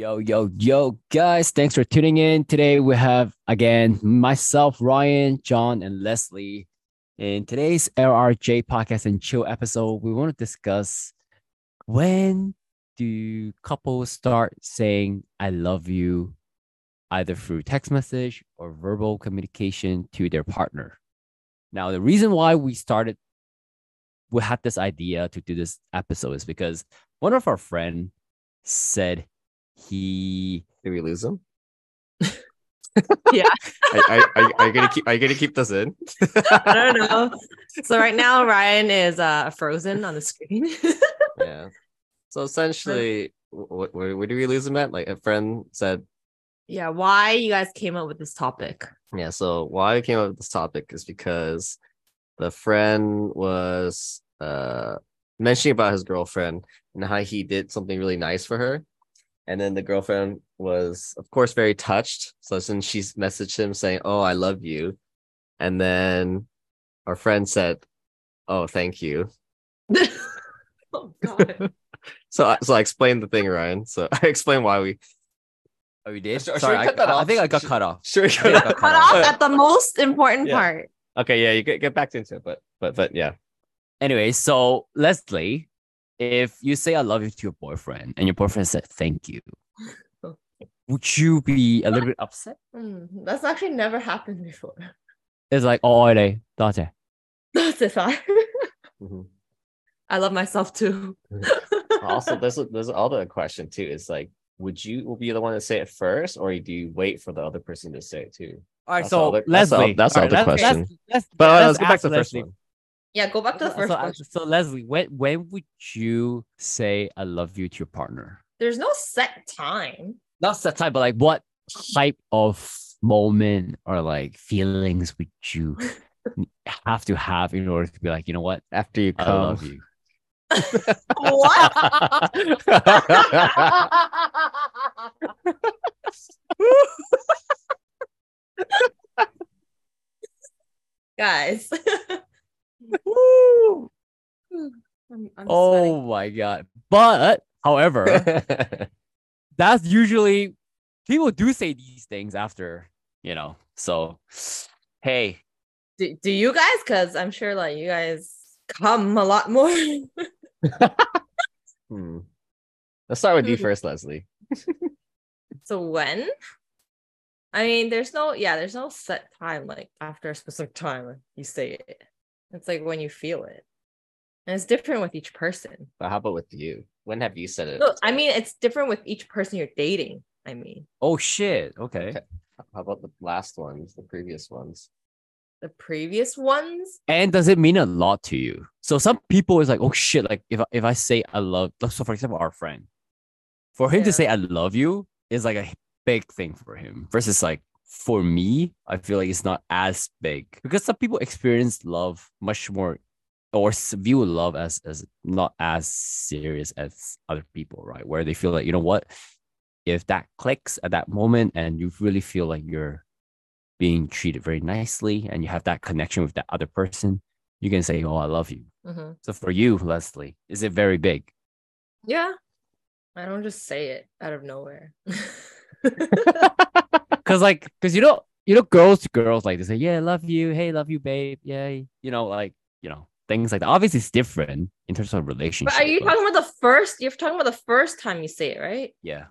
Yo, yo, yo, guys, thanks for tuning in. Today we have again myself, Ryan, John, and Leslie. In today's LRJ podcast and chill episode, we want to discuss when do couples start saying I love you either through text message or verbal communication to their partner. Now, the reason why we started we had this idea to do this episode is because one of our friend said he Did we lose him? Yeah. Are, are, are, are you gonna keep? Are you gonna keep this in? I don't know. So right now Ryan is uh frozen on the screen. yeah. So essentially, what where, where do we lose him at? Like a friend said, yeah, why you guys came up with this topic? yeah. So why I came up with this topic is because the friend was uh mentioning about his girlfriend and how he did something really nice for her. And then the girlfriend was, of course, very touched. So then she messaged him saying, Oh, I love you. And then our friend said, Oh, thank you. oh god. So, I- so I explained the thing, Ryan. So I explained why we. Oh, we did? Should- should Sorry, we I, cut that I off? think I got Should- cut off. Sure. think I got Cut off Uh, at the most important Yeah. part. Okay, yeah, you get get back into it, but but but yeah. Anyway, so Leslie, if you say I love you to your boyfriend and your boyfriend said thank you, would you be a little bit upset? Hmm, that's actually never happened before. It's like, oh, okay, that's it. That's it. I Mhm. I love myself too. Also, there's there's another question too. It's like, would you be the one to say it first, or do you wait for the other person to say it too? All right, That's so other- that's the- Leslie, that's the all other let's- question. Let's, let's, But uh, let's let's, get back to the first Leslie. one. Yeah, go back to the first so, question. so Leslie, when when would you say I love you to your partner? There's no set time. Not set time, but like what type of moment or like feelings would you have to have in order to be like, you know what? After you come, I come, love you. What? Guys. Woo! I'm, I'm Oh sweating. my god. But however, that's usually people do say these things after, you know. So hey, Do, do you guys? Because I'm sure like you guys come a lot more. Hmm. Let's start with you Hmm. first, Leslie. so when? I mean, there's no yeah, there's no set time like after a specific time you say it. It's like when you feel it. And it's different with each person. But how about with you? When have you said it? No, I mean it's different with each person you're dating. I mean, oh shit. Okay. Okay. How about the last ones, the previous ones? the previous ones. And does it mean a lot to you? So some people is like, oh shit, like if I- if I say I love, so for example, our friend, for him Yeah. to say I love you is like a big thing for him. Versus like for me, I feel like it's not as big because some people experience love much more or view love as as not as serious as other people, right? Where they feel like you know what, if that clicks at that moment and you really feel like you're being treated very nicely and you have that connection with that other person, you can say, Oh, I love you. Mhm. So for you, Leslie, is it very big? Yeah. I don't just say it out of nowhere. Because like, because you know, you know, girls to girls like they say, Yeah, I love you. Hey, love you, babe. Yay. You know, like, you know, things like that. Obviously, it's different in terms of relationship. but are you but- talking about the first? You're talking about the first time you say it, right? Yeah.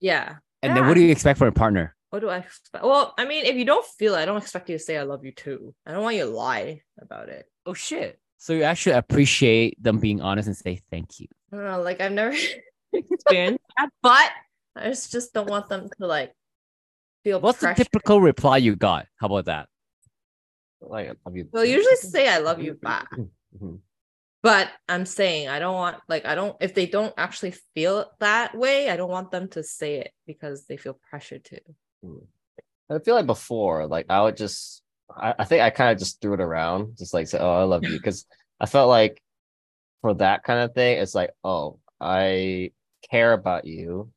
Yeah. And then what do you ah. expect from a partner? What do I expect? Well, I mean, if you don't feel it, I don't expect you to say I love you too. I don't want you to lie about it. Oh shit. So you actually appreciate them being honest and say thank you. I don't know, like I've never experienced that, but I just, just don't want them to like feel What's pressure. the typical reply you got? How about that? Like, have you? They'll usually say I love you back. Mhm. But I'm saying I don't want like I don't if they don't actually feel it that way, I don't want them to say it because they feel pressured to. I feel like before, like I would just, I, I think I kind of just threw it around, just like say, "Oh, I love you," because I felt like for that kind of thing, it's like, "Oh, I care about you,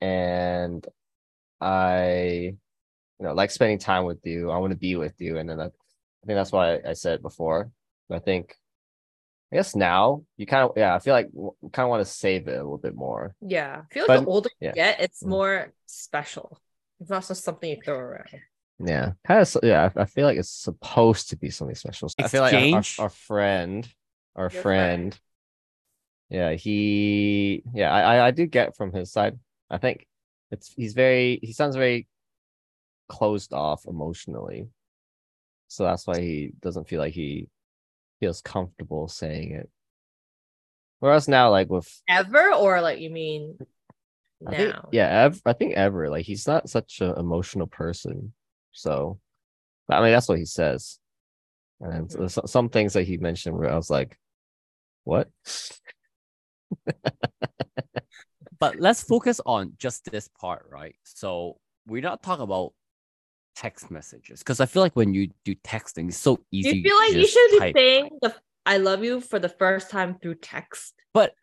and I, you know, like spending time with you. I want to be with you," and then I, I think that's why I, I said before. But I think I guess now you kind of yeah. I feel like kind of want to save it a little bit more. Yeah. I feel like But- the older yeah. you get, it's Mm. more special. It's not just something you throw around. Yeah, kind of. Yeah, I, I feel like it's supposed to be something special. I feel like our, our, Exchange? our friend, our friend, friend. yeah, he, yeah, I, I, I do get from his side. I think it's he's very he sounds very closed off emotionally, so that's why he doesn't feel like he feels comfortable saying it. Whereas now, like with Ever or like you mean I think, now? yeah, ev- I think ever like he's not such an emotional person. So, I mean, that's what he says. And Mhm. so- some things that he mentioned where I was like, "What?" But let's focus on just this part, right? So we're not talking about text messages because I feel like when you do texting, it's so easy. you feel like you should be type. saying the I love you for the first time through text? But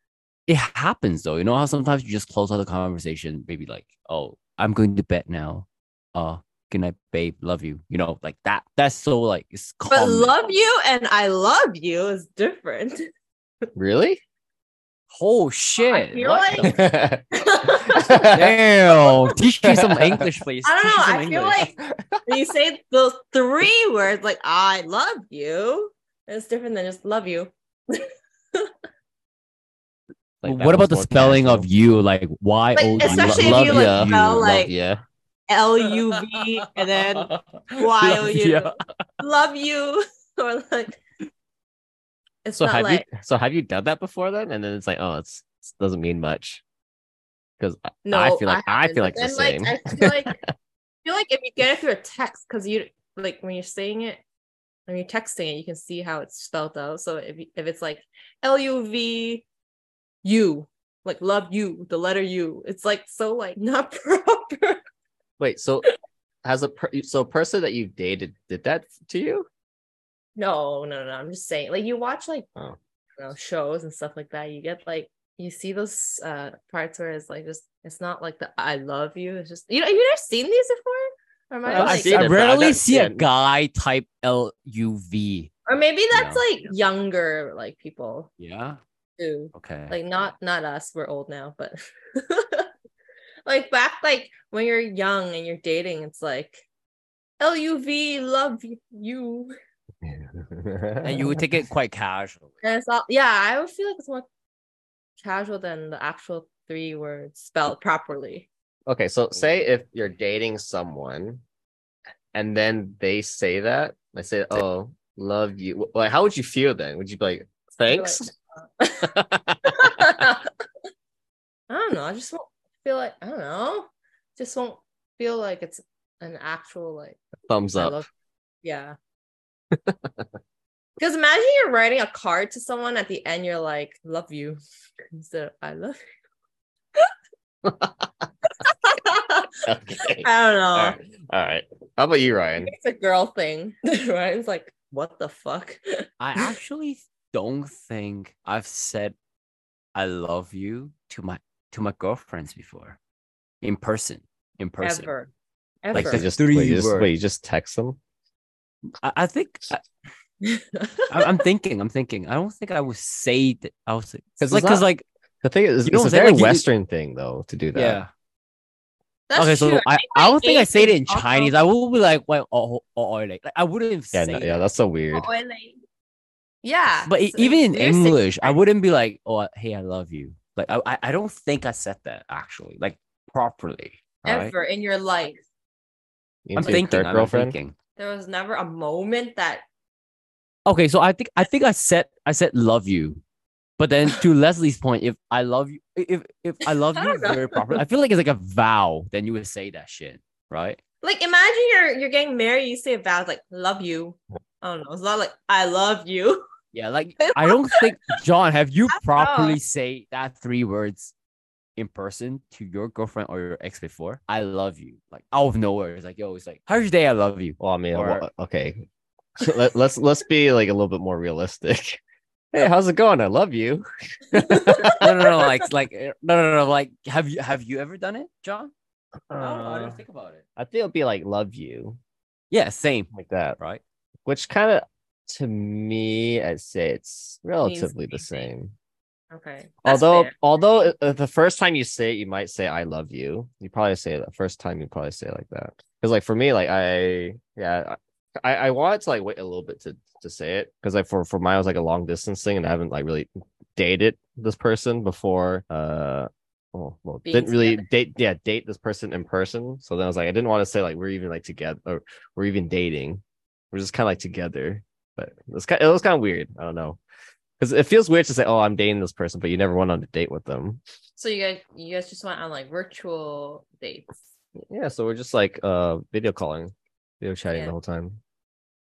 it happens though. You know how sometimes you just close out the conversation, maybe like, "Oh, I'm going to bed now. Uh, good night, babe. Love you." You know, like that. That's so like it's But love you and I love you is different. Really? Oh shit! like- Damn, teach me some English, please. I don't know. I feel English. like when you say those three words like I love you, it's different than just love you. Like, what about the more spelling of you? Like Y Like, O U. especially if love you, like, ya. spell, Love like- yeah. L U V and then Y O U. ya. Love you. Or like it's So have like you so have you done that before then? And then it's like, oh, it's it doesn't mean much. Because no. I feel like I, haven't, feel like it's the then, same. I feel like I feel like if you get it through a text, because you like when you're saying it, when you're texting it, you can see how it's spelled out. So if if it's like L U V U, like love you, the letter U, it's like so like not proper. Wait, so has a per- so a person that you dated did that to you? No, no, no. I'm just saying, like you watch like Oh. you know, shows and stuff like that. You get like you see those uh parts where it's like just it's not like the I love you. It's just you know, have you never seen these before? Or am I I've like, I it, I rarely see a guy type L U V. or maybe that's Yeah. like younger like people Yeah. too. Okay. Like not not us. We're old now, but like back like when you're young and you're dating, it's like L U V love you. and you would take it quite casually. And it's all yeah, I would feel like it's more casual than the actual three words spelled properly. Okay, so say if you're dating someone and then they say that, they say, Oh, love you. Like, how would you feel then? Would you be like, thanks? Uh, I don't know. I just won't feel like I don't know. Just won't feel like it's an actual like Thumbs up. love- yeah. Because imagine you're writing a card to someone at the end, you're like, love you. Instead of I love you. okay. I don't know. All right. All right. How about you, Ryan? It's a girl thing. Ryan's like, what the fuck? I actually don't think I've said I love you to my to my girlfriends before. In person. In person. Ever. Ever. Like the just three wait, you just, wait, you just text them? I, I think I, I- I'm thinking, I'm thinking. I don't think I would say that I was 'Cause like it's because not- like The thing is, You it's a very like, you- Western thing though to do that. yeah. That's okay, so true. I, think, I like, don't think I say it in also- Chinese. I will be like, well, oh, oh, oh, oh, like, like I wouldn't Yeah, say no, yeah, that's so weird. Oh, like- Yeah. But so even in we're saying English, I wouldn't be like, "Oh, hey, I love you." Like, I, I- I don't think I said that actually, like properly. all right? ever in your life. You I'm thinking. I'm thinking. There was never a moment that Okay, so I think I think I said I said love you, but then to Leslie's point, if I love you, if if I love you don't very properly, I feel like it's like a vow. Then you would say that shit, right? like imagine you're you're getting married, you say a vow like love you. I don't know. It's not like I love you. Yeah, like I don't think John, have you don't know. properly say that three words in person to your girlfriend or your ex before? I love you, like out of nowhere. It's like, yo, it's like, how's your day? I love you. Well, I mean, Or- well, okay. Let, let's let's be like a little bit more realistic. Hey, how's it going? I love you. no, no, no, like, like, eh, no, no, no, like, have you have you ever done it, John? I don't know. I Uh, didn't think about it. I think it'll be like love you, Yeah, same, like that. right? Which kind of to me, I'd say it's relatively the same same. Okay. That's although, fair. although uh, the first time you say it, you might say "I love you." You probably say it the first time. You probably say it like that. Because, like for me, like I, yeah, I, I wanted to like wait a little bit to to say it because like for for mine was like a long distance thing, and I haven't like really dated this person before. Uh, well, well Being didn't really together. date, yeah, date this person in person. So then I was like, I didn't want to say like we're even like together or we're even dating. We're just kind of like together. But it's kind, it was kind of weird. I don't know because it feels weird to say, "Oh, I'm dating this person," but you never went on a date with them. So you guys, you guys just went on like virtual dates. Yeah, so we're just like uh video calling, video chatting Yeah. the whole time.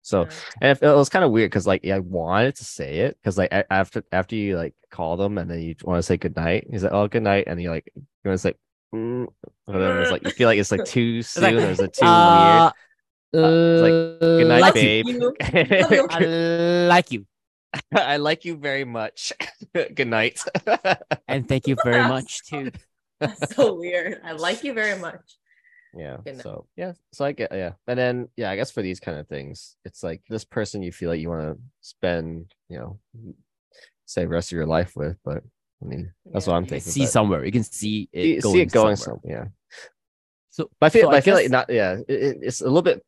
So and it, it was kind of weird because like yeah, I wanted to say it because like after after you like call them and then you want to say good night, he's like, "Oh, good night," and you like you want to say, mm, but then it's like you feel like it's like too soon like, or is it too Uh, it's like, good night, like babe. You. You- I like you, I like you very much. good night. and thank you very much too. That's so weird. I like you very much. Yeah. Good night. So yeah. So I get yeah. And then yeah, I guess for these kind of things, it's like this person you feel like you want to spend, you know, say the rest of your life with. But I mean, that's Yeah. what I'm You thinking. see but somewhere. You can see it see, going, see it going somewhere. somewhere. Yeah. So, But I feel, so but I, feel like not. Yeah. It, it- it's a little bit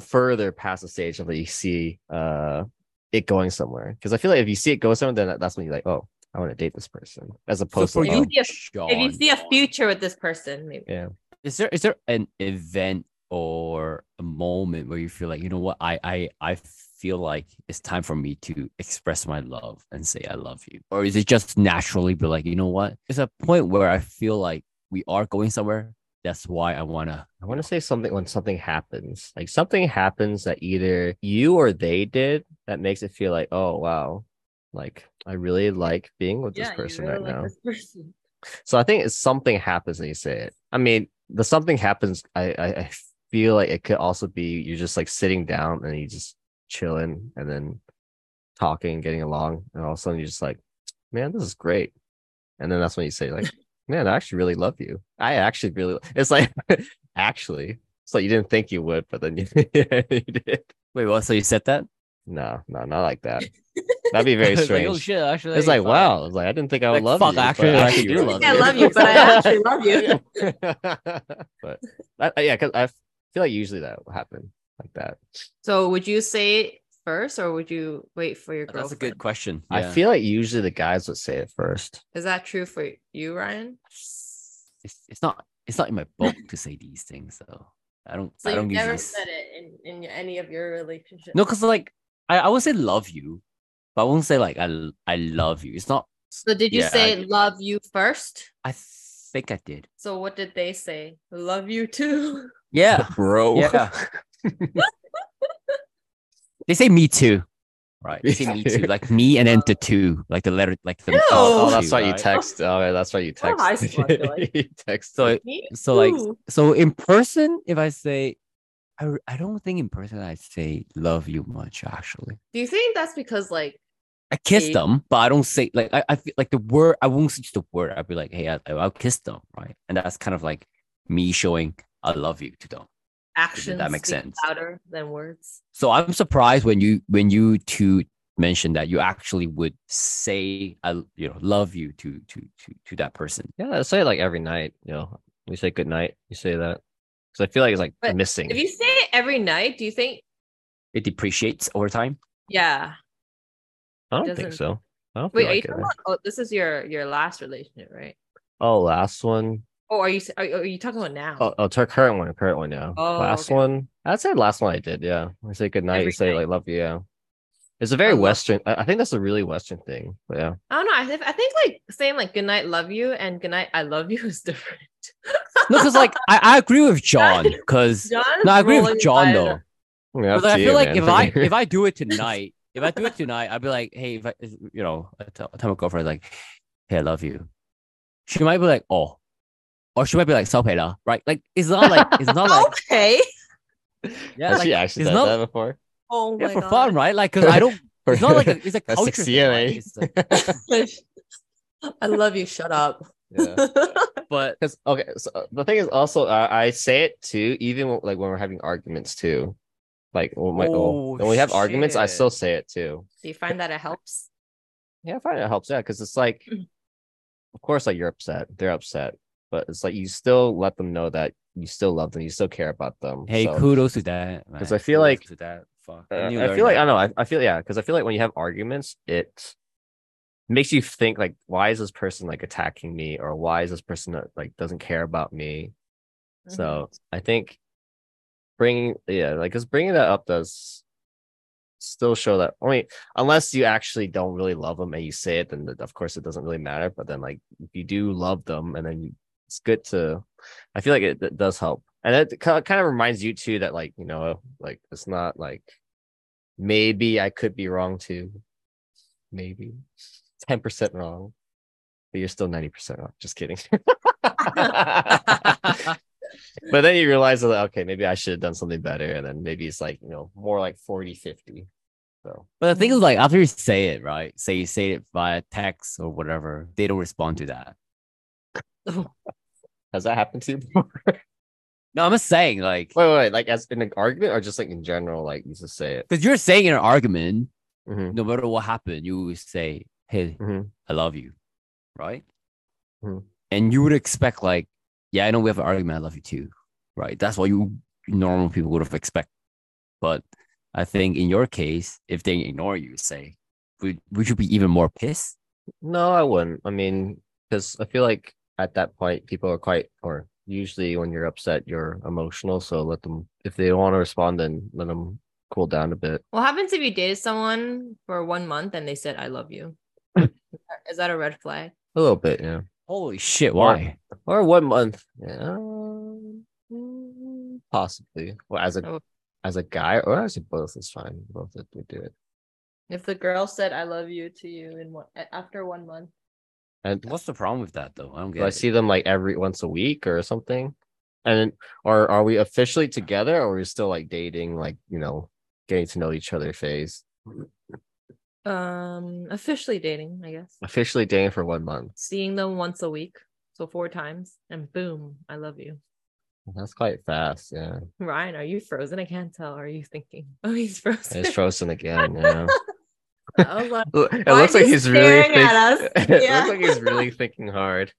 further past the stage of that you see uh it going somewhere. Because I feel like if you see it go somewhere, then that- that's when you're like, oh, I want to date this person, as So opposed for to you, oh, If you see John, If you see a future with this person, maybe. yeah. Is there is there an event or a moment where you feel like you know what I I I feel like it's time for me to express my love and say I love you, or is it just naturally be like you know what? It's a point where I feel like we are going somewhere. That's why I wanna. I want to say something when something happens. Like something happens that either you or they did that makes it feel like, oh wow, like I really like being with this Yeah, you person really right like now. this person. So I think it's something happens and you say it. I mean, the something happens. I, I I feel like it could also be you're just like sitting down and you just chilling and then talking, getting along, and all of a sudden you're just like, man, this is great. And then that's when you say like, man, I actually really love you. I actually really. It's like actually. It's like you didn't think you would, but then you, you did. Wait, what? So you said that? No, no, not like that. That'd be very strange. Like, oh shit! Actually, it's like, fuck. wow. It's like I didn't think I would Like, love fuck, you. actually, I actually do really love I you. love you, but I actually love you. but I, yeah, because I feel like usually that will happen like that. So would you say it first or would you wait for your girlfriend? That's a good question. I feel like usually the guys would say it first. Is that true for you, Ryan? it's, it's not it's not in my book to say these things though. I don't. So I you've don't never usually. said it in, in any of your relationships? No, because like I, I would say love you, but I won't say like I I love you. It's not. So did you Yeah, say love you first? I think I did. So what did they say? Love you too. Yeah, Bro. yeah. they say me too, right? They say me too, like me and then the two, like the letter, like the. Ew. Oh, two, that's why you right? text. Oh, that's why you Oh, text. high school, I feel you text. So Me so like so in person, if I say, I I don't think in person I say love you much actually. Do you think that's because like I kiss Hey. them, but I don't say like I, I feel like the word I won't use the word. I'd be like, hey, I, I'll kiss them, right? And that's kind of like me showing I love you to them. actions that makes sense. louder than words? So I'm surprised when you when you two mentioned that you actually would say I you know love you to to to to that person. Yeah, I say it like every night. You know, we say good night. You say that because I feel like it's like But missing. If you say it every night, do you think It depreciates over time. yeah. I don't think so. I don't Wait, feel are you like it. about oh this is your your last relationship, right? Oh, last one. Oh, are you are, are you talking about now? Oh, oh, to current one, current one, yeah. Oh, last okay. one, I'd say last one I did, yeah. I say good night, say night. like love you, yeah. It's a very Western. I think that's a really Western thing. But yeah. I don't know. I, th- I think like saying like "good night, love you, and "good night, I love you is different. no, because like I, I agree with John. Because no, I agree with John though. Yeah, I feel you, like man. if I if I do it tonight, if I do it tonight, I'd be like, hey, if I, you know, I tell, I tell my girlfriend like, hey, I love you. She might be like, oh, or she might be like, so right? Like it's not like it's not like okay. Yeah, like, she actually said that before. Oh yeah for God. fun, right? Like because I don't. It's not like a, it's a That's culture. 6 thing, right? CNA. Like- I love you. Shut up. yeah. but Because okay, so uh, the thing is also uh, I say it too, even when, like when we're having arguments too. Like when, my, Oh, when we have arguments, I still say it too. Do you find that it helps? Yeah, I find it helps. Yeah, because it's like, Mhm. of course, like you're upset, they're upset, but it's like you still let them know that you still love them, you still care about them. Hey, So, kudos to that. Because I feel Kudos like- to that. Fuck. uh, I learn feel like that- I know. I, I feel yeah, because I feel like when you have arguments, it makes you think like, why is this person like attacking me, or why is this person like doesn't care about me? Mm-hmm. So I think bringing yeah, like because bringing that up does still show that. I mean, unless you actually don't really love them and you say it, then of course it doesn't really matter. But then like if you do love them, and then you, it's good to. I feel like it, it does help, and it kind of reminds you too that like you know like it's not like maybe I could be wrong too, maybe ten percent wrong, but you're still ninety percent wrong. Just kidding. but then you realize that okay maybe i should have done something better and then maybe it's like you know more like 40 50 so But the thing is, like, after you say it, right? Say you say it via text or whatever, they don't respond to that. has that happened to you before wait, No, I'm just saying, like, wait wait like as in an argument or just like in general like you just say it because you're saying in an argument, Mhm, no matter what happened, you would say, "Hey, mhm. I love you," right? Mhm. And you would expect, like, yeah, I know we have an argument. I love you too, right? That's what you normal people would have expect. But I think in your case, if they ignore you, say, would would you be even more pissed? no i wouldn't i mean because i feel like at that point people are quite or usually when you're upset you're emotional so let them if they want to respond then let them cool down a bit What happens if you dated someone for one month and they said "I love you"? Is that a red flag? a little bit yeah Holy shit! Or- Why? or one month. Yeah, possibly. Well, as a Oh. as a guy, or as a both is fine. Both if we do it. If the girl said "I love you" to you in one after one month, And What's the problem with that, though? I don't get do I it. see them like every once a week or something? And then, or are we officially together, or are we still like dating, like you know, getting to know each other phase? um, officially dating, I guess. Officially dating for one month. Seeing them once a week, so four times, and boom, I love you. That's quite fast. Yeah, Ryan, are you frozen? I can't tell. Are you thinking? Oh, he's frozen. He's frozen again. Yeah. I like, It looks like he's really staring at think- us? it looks like he's really thinking hard.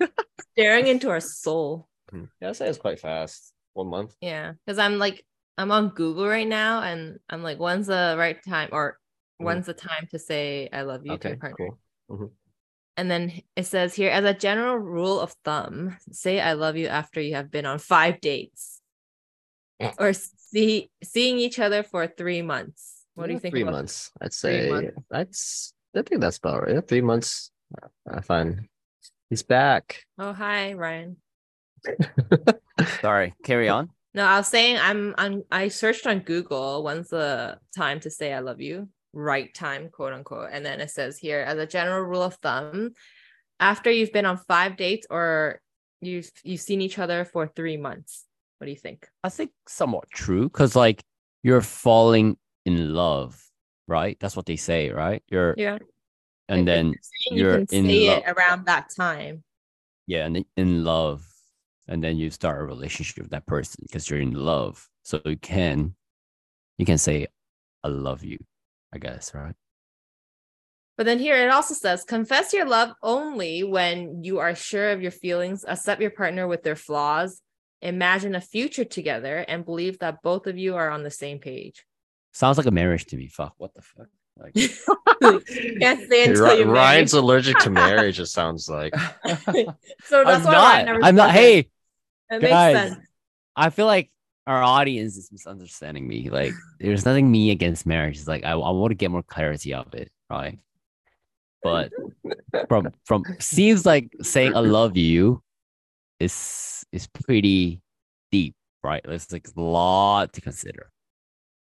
staring into our soul. Hmm. Yeah, I'd say it's quite fast. One month. Yeah, because I'm like, I'm on Google right now, and I'm like, when's the right time, or Mhm. when's the time to say I love you to Okay, your partner? cool. Mm-hmm. And then it says here, as a general rule of thumb, say I love you after you have been on five dates, eh. or see seeing each other for three months. What do you think? Three about- months. I'd say months. that's. I think that's about right. Yeah, three months. Uh, uh, I find he's back. Oh, hi, Ryan. Sorry, carry on. No, I was saying I'm I'm I searched on Google when's the time to say I love you, right time, quote unquote. And then it says here, as a general rule of thumb, after you've been on five dates or you've you've seen each other for three months. What do you think? I think somewhat true because like you're falling in love, right? That's what they say, right? You're Yeah. and then you you're can in say love. it around that time. yeah, and in love, and then you start a relationship with that person because you're in love. So you can you can say I love you, I guess, right? But then here it also says confess your love only when you are sure of your feelings, accept your partner with their flaws, imagine a future together, and believe that both of you are on the same page. Sounds like a marriage to me. Fuck, what the fuck? Like, Can't say until you're Ryan's allergic to marriage. It sounds like. So that's I'm why not. Ryan never I'm not. spoke it. Hey, it makes guys, sense. I feel like our audience is misunderstanding me. Like, there's nothing me against marriage. It's like I, I want to get more clarity of it, right? But from from seems like saying I love you is is pretty deep, right? There's like a lot to consider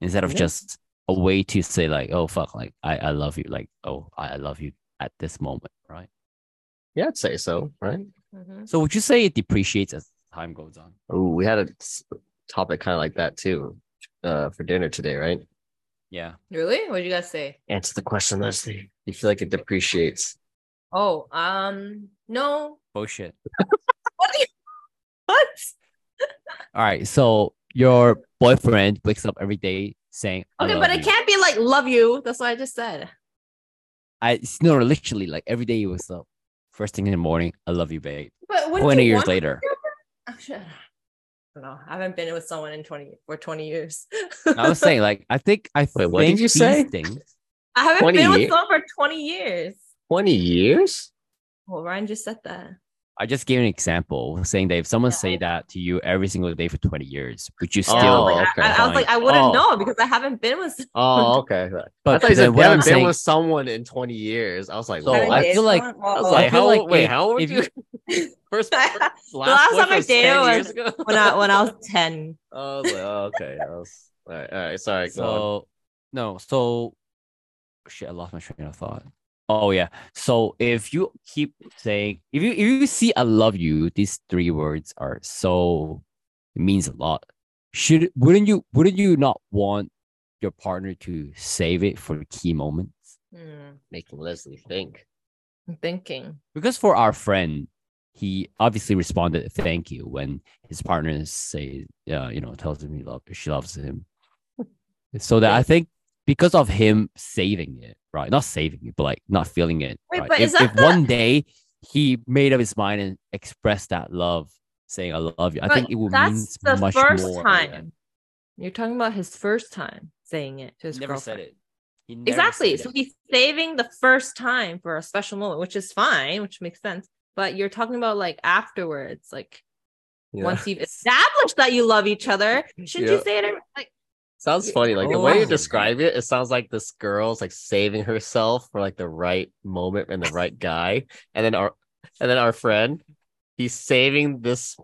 instead of Yeah. just a way to say like, oh fuck, like I, I love you, like oh I, I love you at this moment, right? Yeah, I'd say so. Right. Mhm. So would you say it depreciates as time goes on? Oh, we had a topic kind of like that too, uh, for dinner today, right? Yeah. Really? What did you guys say? Answer the question, Leslie. You feel like it depreciates? Oh, um, no. Bullshit. What? you- What? All right. So your boyfriend wakes up every day saying, I Okay, love but it you. can't be like love you. That's what I just said. I it's no literally like every day he wakes up, first thing in the morning, I love you, babe. But 20 years later. Actually, I don't know. I haven't been with someone in 20 for 20 years. I was saying, like, I think I Wait, what did you say? Things, I haven't 20 been with years? someone for 20 years. 20 years? Well, Ryan just said that. I just gave an example saying that if someone Yeah, say that to you every single day for 20 years, would you Oh, still like, okay. I, I was like, I wouldn't Oh. know because I haven't been with. Oh, okay. But thought you said then you what I'm haven't been saying, with someone in 20 years. I was like, So, what? I feel like- someone? I was like, I feel how, like wait, if- how old if were you? First, the last, last time I was dated 10 was when I when I was 10. I was like, oh, okay. I was, all right, all right. Sorry. Go on. so no, so shit, I lost my train of thought. Oh yeah. So if you keep saying if you if you see I love you, these three words are so it means a lot. Should wouldn't you wouldn't you not want your partner to save it for key moments? Hmm, Making Leslie think. I'm thinking. Because for our friend, he obviously responded thank you when his partner say uh, you know, tells him he love she loves him. So that I think because of him saving it, right? Not saving it, but like not feeling it. Wait, right? but if, is that if the- one day he made up his mind and expressed that love, saying I love you, I think it will mean that's the much first more. time. You're talking about his first time saying it to his He never girlfriend. said it. He Exactly. said So it. he's saving the first time for a special moment, which is fine, which makes sense. But you're talking about like afterwards, like Yeah. once you've established that you love each other, shouldn't Yeah. you say it? Like, Sounds funny. Like the way you describe it, it sounds like this girl's like saving herself for like the right moment and the right guy. And then our and then our friend, he's saving this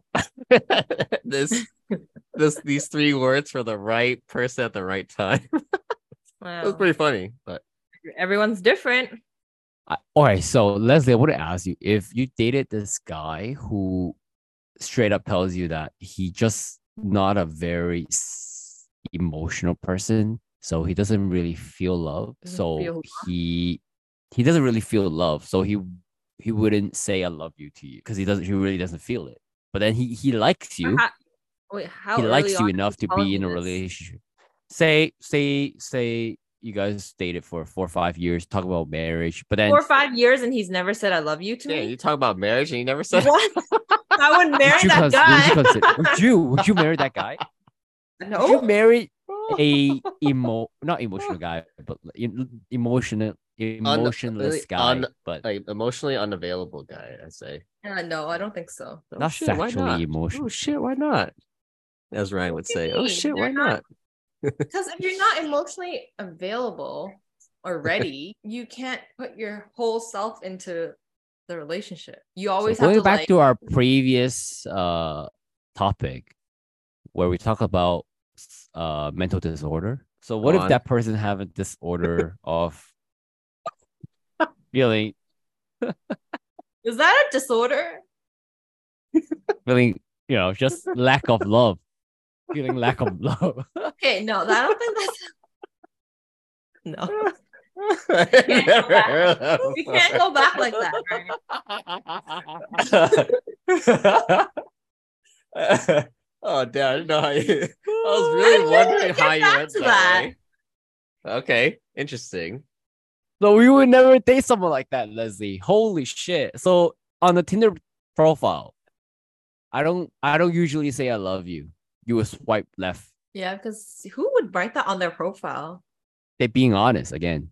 this this these three words for the right person at the right time. wow. It was pretty funny. But Everyone's different. I, all right, so Leslie, I want to ask you if you dated this guy who straight up tells you that he just not a very s- emotional person, so he doesn't really feel love. Doesn't so feel love? he he doesn't really feel love, so he he wouldn't say I love you to you because he doesn't he really doesn't feel it. But then he he likes you. How- wait, how he likes you enough to be in you a this? relationship. Say, say, say you guys dated for four or five years, talk about marriage, but then Four or five years and he's never said I love you to yeah, me. you talk about marriage and he never said What? I wouldn't marry would that cons- guy. would, you would you would you marry that guy? Would you no, marry a emo not emotional guy, but emotional emotionless guy, un- but like emotionally unavailable guy, I say. Uh, no, I don't think so. Oh, not shit, why sexually not? emotional. Oh shit, why not? As Ryan would say. you Oh shit, They're why not- not? Because if you're not emotionally available or ready, you can't put your whole self into the relationship. You always so have going to back like, to our previous uh topic where we talk about uh mental disorder. So what Go if on. that person have a disorder of feeling is that a disorder? feeling you know just lack of love, feeling lack of love. Okay, no, I don't think that's no. Never back. heard of We can't go back like that. right? Oh damn, I didn't know how you I was really did wondering how you went to that, that? way. Okay, interesting. So we would never date someone like that, Leslie. Holy shit. So on the Tinder profile, I don't I don't usually say I love you. You will swipe left. Yeah, because who would write that on their profile? They're being honest again.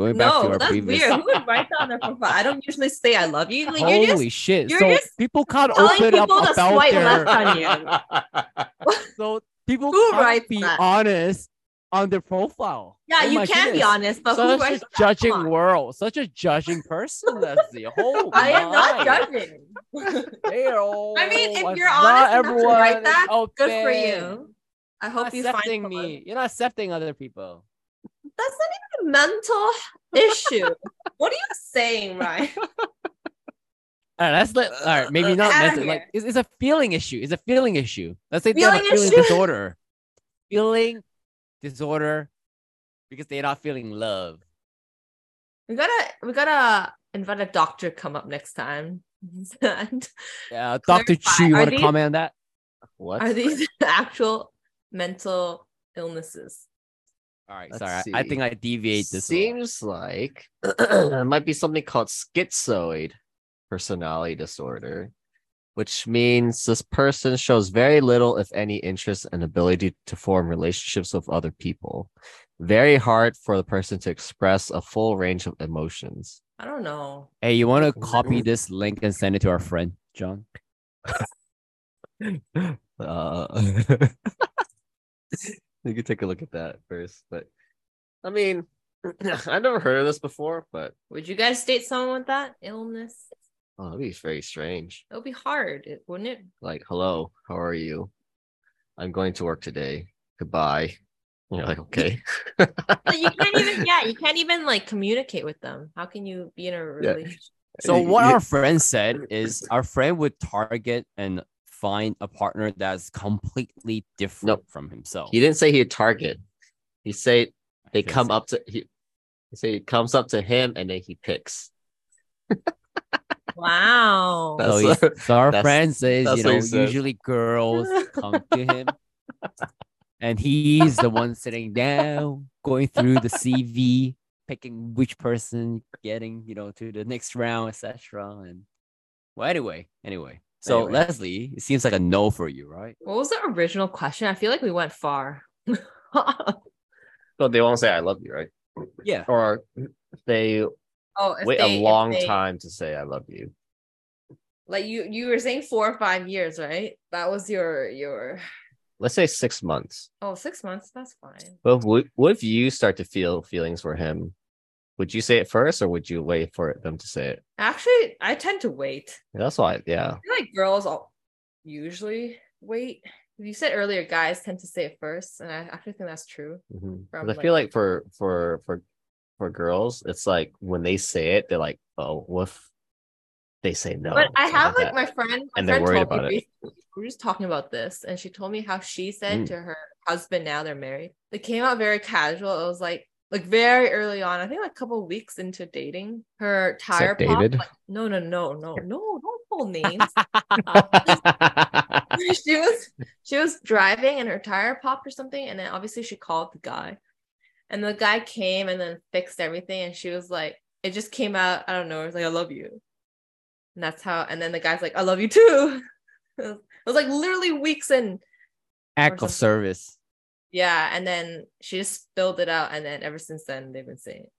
Going back to No, our that's previous weird. Who would write that on their profile? I don't usually say I love you. Like, you're Holy just shit. So people can't open up people to about swipe their left on you. so people Who can't be that? honest on their profile. Yeah, Oh you can be honest, but who writes a judging on. world, such a judging person, Leslie. Oh I am not judging. Ew, I mean, if you're honest enough to write that, Good for you. I hope you find accepting someone. me. You're not accepting other people. That's not even a mental issue. what are you saying, Ryan? All right, let's let. All right, maybe not mental. Like it's, it's a feeling issue. It's a feeling issue. Let's say they have a Feeling feeling issue? disorder. Feeling disorder because they're not feeling love. We gotta we gotta invite a doctor come up next time. and Yeah, Doctor Clarify, Chu, you want to these- comment on that? What? are these actual mental illnesses? All right, Let's sorry. I- I think I deviate this. a. Seems like it might be something called schizoid personality disorder, which means this person shows very little, if any, interest and ability to form relationships with other people. Very hard for the person to express a full range of emotions. I don't know. Hey, you want to copy this link and send it to our friend John? Uh, you could take a look at that first, but I mean, I've never heard of this before, but Would you guys date someone with that illness? oh, that'd be very strange. It would be hard, wouldn't it? like, hello, how are you? I'm going to work today. Goodbye. And you're like, okay. You can't even, yeah, you can't even like communicate with them. How can you be in a relationship? So what you- our friend said is our friend would target and find a partner that's completely different from himself. he didn't say he'd target. He said they come it- up to he, he say it comes up to him and then he picks. Wow. That's So, what- so our that's- friend says, you know, he said. usually girls come to him, and he's the one sitting down, going through the CV, picking which person getting, you know, to the next round, etc. And well, anyway, anyway. So Anyway. Leslie, it seems like a no for you, right? What was the original question? I feel like we went far. So they won't say I love you, right? Yeah. Or they oh, wait they- a long they- time to say I love you. Like you, you were saying four or five years, right? That was your your. Let's say six months. Oh, six months. That's fine. But what, what if you start to feel feelings for him? Would you say it first or would you wait for them to say it? Actually, I tend to wait. That's why, yeah. I feel like girls all usually wait. You said earlier, guys tend to say it first, and I actually think that's true. Mhm. 'Cause From, I feel like for for for for girls, it's like when they say it, they're like, "Oh, if they say no?" but I have like my friend, my And they're friend worried told me about it. recently- we were just talking about this, and she told me how she said Mm. to her husband. Now they're married. They came out very casual. It was like like very early on. I think like a couple weeks into dating, her tire popped. David? Like, no, no, no, no, no, don't call names. she was she was driving and her tire popped or something and then obviously she called the guy and the guy came and then fixed everything and she was like it just came out i don't know it was like i love you and that's how and then the guy's like i love you too it was like literally weeks in Act of service. Yeah and then she just spilled it out and then ever since then they've been saying it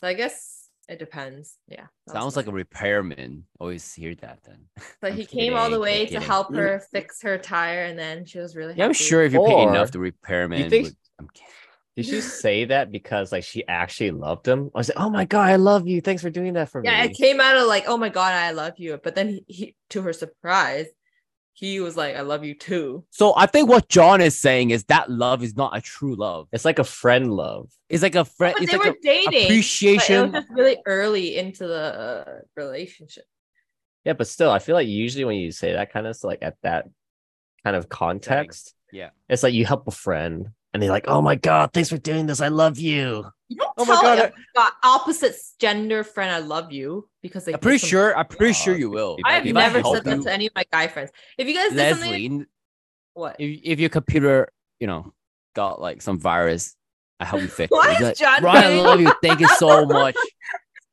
so i guess it depends yeah Sounds like a repairman. Always hear that then. but I'm he came all the way kidding. to help her fix her tire and then she was really Yeah, I'm sure if you pay Or- enough, the repairman think- would. I'm kidding. Did she say that because like she actually loved him? I was like, "Oh my god, I love you. Thanks for doing that for Yeah, me." Yeah, it came out of like, oh my god, I love you. But then he, he to her surprise, he was like, I love you too. So I think what John is saying is that love is not a true love. It's like a friend love. It's like a friend. But It's they like were a dating. But it appreciation. was just really early into the uh, relationship. Yeah, but still, I feel like usually when you say that kind of stuff, like at that kind of context, Yeah. it's like you help a friend and they're like, "Oh my god, thanks for doing this. I love you." You don't Oh my God, a got opposite gender friend I love you because they I'm pretty sure. I'm pretty sure you will. I have if never help said that you, to any of my guy friends. If you guys did something, Leslie, what? if, if your computer, you know, got like some virus, I help you fix it. Why is like, John Ryan, I love you. Thank you so much.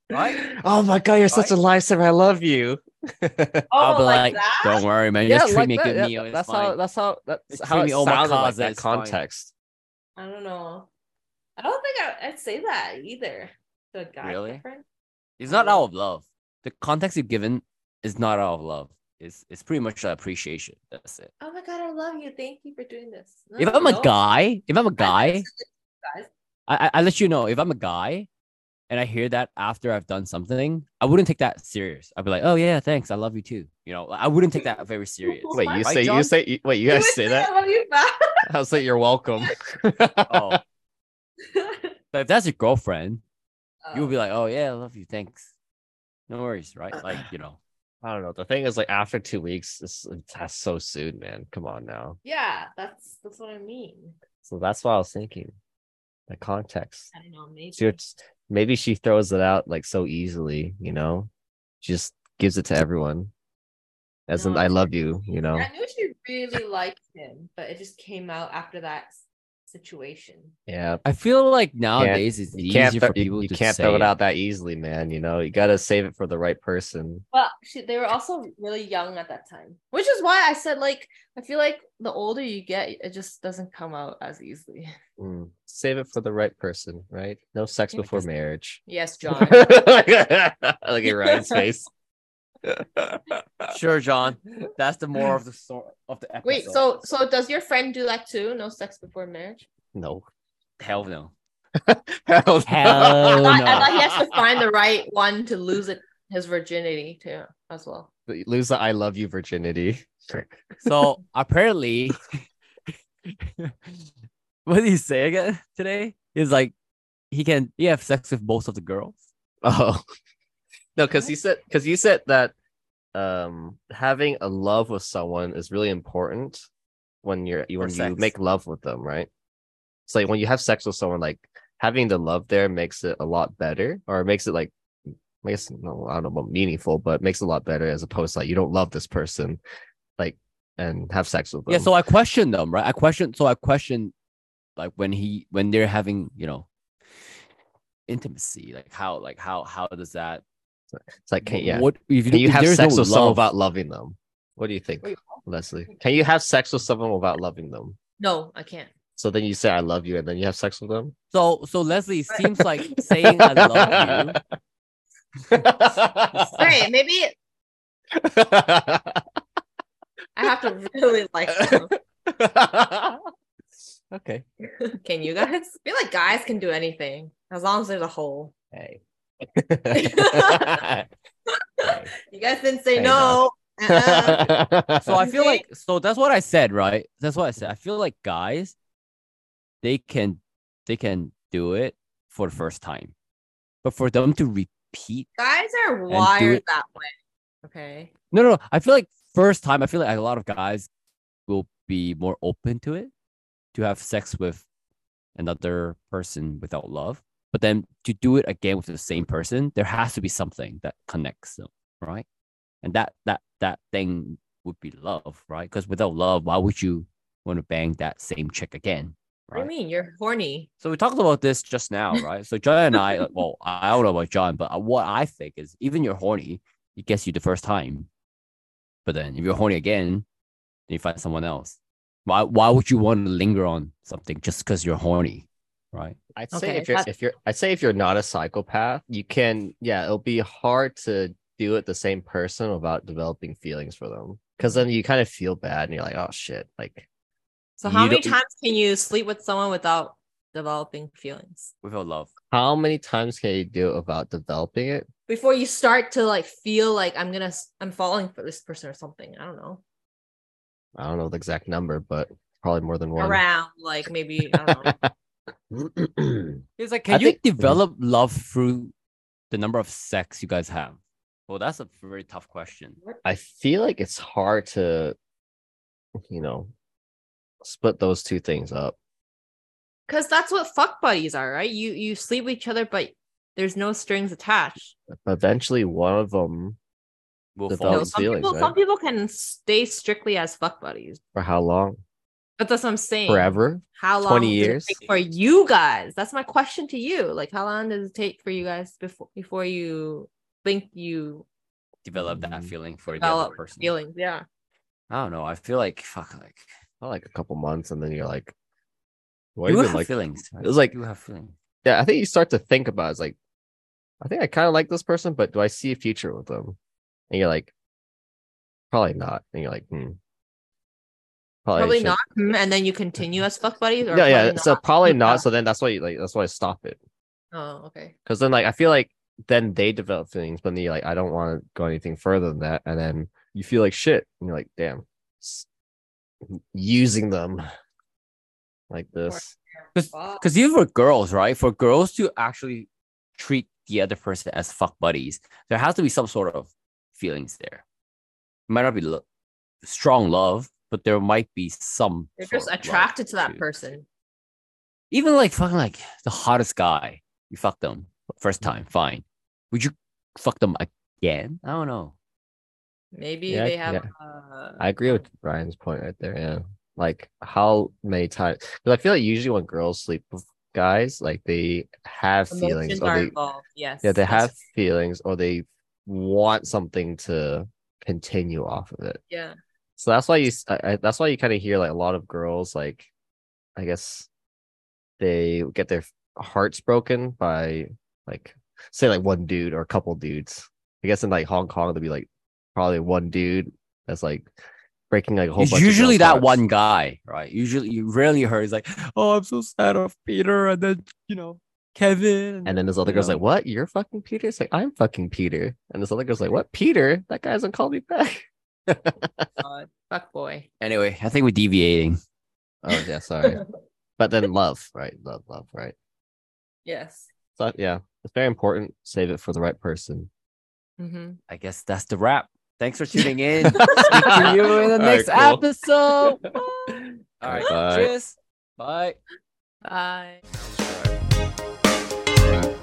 Right? Oh my god, you're such a lifesaver. I love you. Oh, I'll Oh, be like like, that? don't worry, man. Just treat like me that. good Yeah, meal. That's fine. how. That's how. That's Just how treat it me sounded like that it's fine. context. I don't know. I don't think I, I'd say that either. The guy Really? friend. It's not out of love. The context you've given is not out of love. It's it's pretty much an appreciation. That's it. Oh my god, I love you. Thank you for doing this. If I'm a guy, if I'm a guy, never said this, guys. I, I I let you know. If I'm a guy, and I hear that after I've done something, I wouldn't take that serious. I'd be like, oh yeah, thanks, I love you too. You know, I wouldn't take that very serious. Wait, you Right, say you say you- wait, you You guys say that? I love you back. I was like, you're welcome. Oh, but if that's your girlfriend, you'll be oh. like, oh yeah, I love you, thanks. No worries, right? Like you know, I don't know. The thing is, like, after two weeks, it's, that's so soon, man. Come on now. yeah, that's that's what I mean. So that's what I was thinking. The context. I don't know, maybe. So it's, maybe she throws it out like so easily, you know? She just gives it to everyone. as in I love you, you know. I knew she really liked him, but it just came out after that s- situation. Yeah. I feel like nowadays it's You can't, easier throw- for people you, you to can't say throw it out that easily, man. You know, you gotta save it for the right person. But she, they were also really young at that time, which is why I said like I feel like the older you get, it just doesn't come out as easily. Mm. Save it for the right person, right? No sex Yeah, before marriage. Yes, John. Look at Ryan's face. Sure, John. That's the more of the sort of the episode. Wait, so so does your friend do that too? No sex before marriage? no. hell no. Hell no. Hell I, thought, I thought he has to find the right one to lose it his virginity too as well. Lose the I love you virginity. So apparently, what did he say again today? He's like, he can he have sex with most of the girls. Oh no, because he said because you said that um having a love with someone is really important when you're you- when you make love with them, right? It's like when you have sex with someone, like having the love there makes it a lot better, or makes it like I guess no, I don't know about meaningful, but makes it a lot better as opposed to like you don't love this person, like and have sex with them. Yeah, so I question them, right? I question so I question like when he when they're having, you know, intimacy, like how like how how does that it's like can, yeah. what if Can you have sex no with someone without loving them? What do you think, Wait. Leslie? Can you have sex with someone without loving them? No, I can't. So then you say I love you, and then you have sex with them. So so Leslie seems like saying I love you. Wait, maybe I have to really like them. okay. Can you guys? I feel like guys can do anything as long as there's a hole. Hey. You guys didn't say I no. Uh-uh. So I feel like so that's what I said, right? That's what I said. I feel like guys they can they can do it for the first time. But for them to repeat guys are wired it- that way. Okay. No, no, no. I feel like first time, I feel like a lot of guys will be more open to it, to have sex with another person without love. But then to do it again with the same person, there has to be something that connects them, right? And that that that thing would be love, right? Because without love, why would you want to bang that same chick again? What do you mean? You're horny. So we talked about this just now, right? So John and I, well, I don't know about John, but uh, what I think is even you're horny, it gets you the first time. But then if you're horny again, then you find someone else. Why why would you want to linger on something just because you're horny? Right. I'd say Okay, if you're if you're I'd say if you're not a psychopath, you can yeah, it'll be hard to do it the same person without developing feelings for them. Cause then you kind of feel bad and you're like, oh shit. Like So how many don't- times can you sleep with someone without developing feelings? Without love. how many times can you do it without developing it? Before you start to like feel like I'm gonna I'm falling for this person or something. I don't know. I don't know the exact number, but probably more than one. Around like maybe I don't know. It's like I can you think- mhm. develop love through the number of sex you guys have? Well, that's a very tough question. I feel like it's hard to, you know, split those two things up. Cause that's what fuck buddies are, right? You you sleep with each other, but there's no strings attached. Eventually, one of them We'll Develop fall. No, some feelings, people right? some people can stay strictly as fuck buddies. for how long? But that's what I'm saying. Forever? How long 20 does it years? take for you guys? That's my question to you. Like, how long does it take for you guys before before you think you develop that Mm. feeling for the other develop person. feelings? Yeah. I don't know. I feel like fuck like Not like a couple months, and then you're like, what do you even have like? feelings. It was like- you have feelings. Yeah, I think you start to think about it, it's like, I think I kind of like this person, but do I see a future with them? And you're like, probably not. And you're like, hmm. Probably should- not. Hmm, And then you continue as fuck buddies? Or Yeah, yeah. probably So not? probably Yeah. not. So then that's why, you like, that's why I stop it. Oh, okay. Because then, like, I feel like then they develop feelings, but then you're like, I don't want to go anything further than that. And then you feel like shit. And you're like, damn, s- using them like this. Fuck. Because even for girls, right? For girls to actually treat the other person as fuck buddies, there has to be some sort of feelings there. It might not be lo- strong love, but there might be some. You're just attracted to that too. person. Even like fucking like the hottest guy, you fuck them first time, fine. Would you fuck them again? I don't know. Maybe Yeah, they have. yeah. Uh, I agree with Ryan's point right there. Yeah. Like how many times because I feel like usually when girls sleep with guys, like they have feelings emotions or are they involved. Yes. yeah, they that's- have feelings or they want something to continue off of it. Yeah. So that's why you I, that's why you kind of hear like a lot of girls like I guess they get their hearts broken by like say like one dude or a couple dudes. I guess in like Hong Kong there'd be like probably one dude that's like breaking like a whole It's bunch usually that hearts. one guy, right? Usually, you rarely heard. He's like, "Oh, I'm so sad of Peter," and then you know, Kevin, And then this other girl's know. like, What? You're fucking Peter? It's like, I'm fucking Peter. And this other girl's like, What? Peter? That guy hasn't called me back. God, fuck boy. Anyway, I think we're deviating. oh yeah, sorry. but then love, right? Love, love, right? yes. So yeah, it's very important. Save it for the right person. Mm-hmm. I guess that's the wrap. Thanks for tuning in. Speak to you in the All right, next cool. episode. Bye. All right, Bye. cheers. Bye. Bye. All right.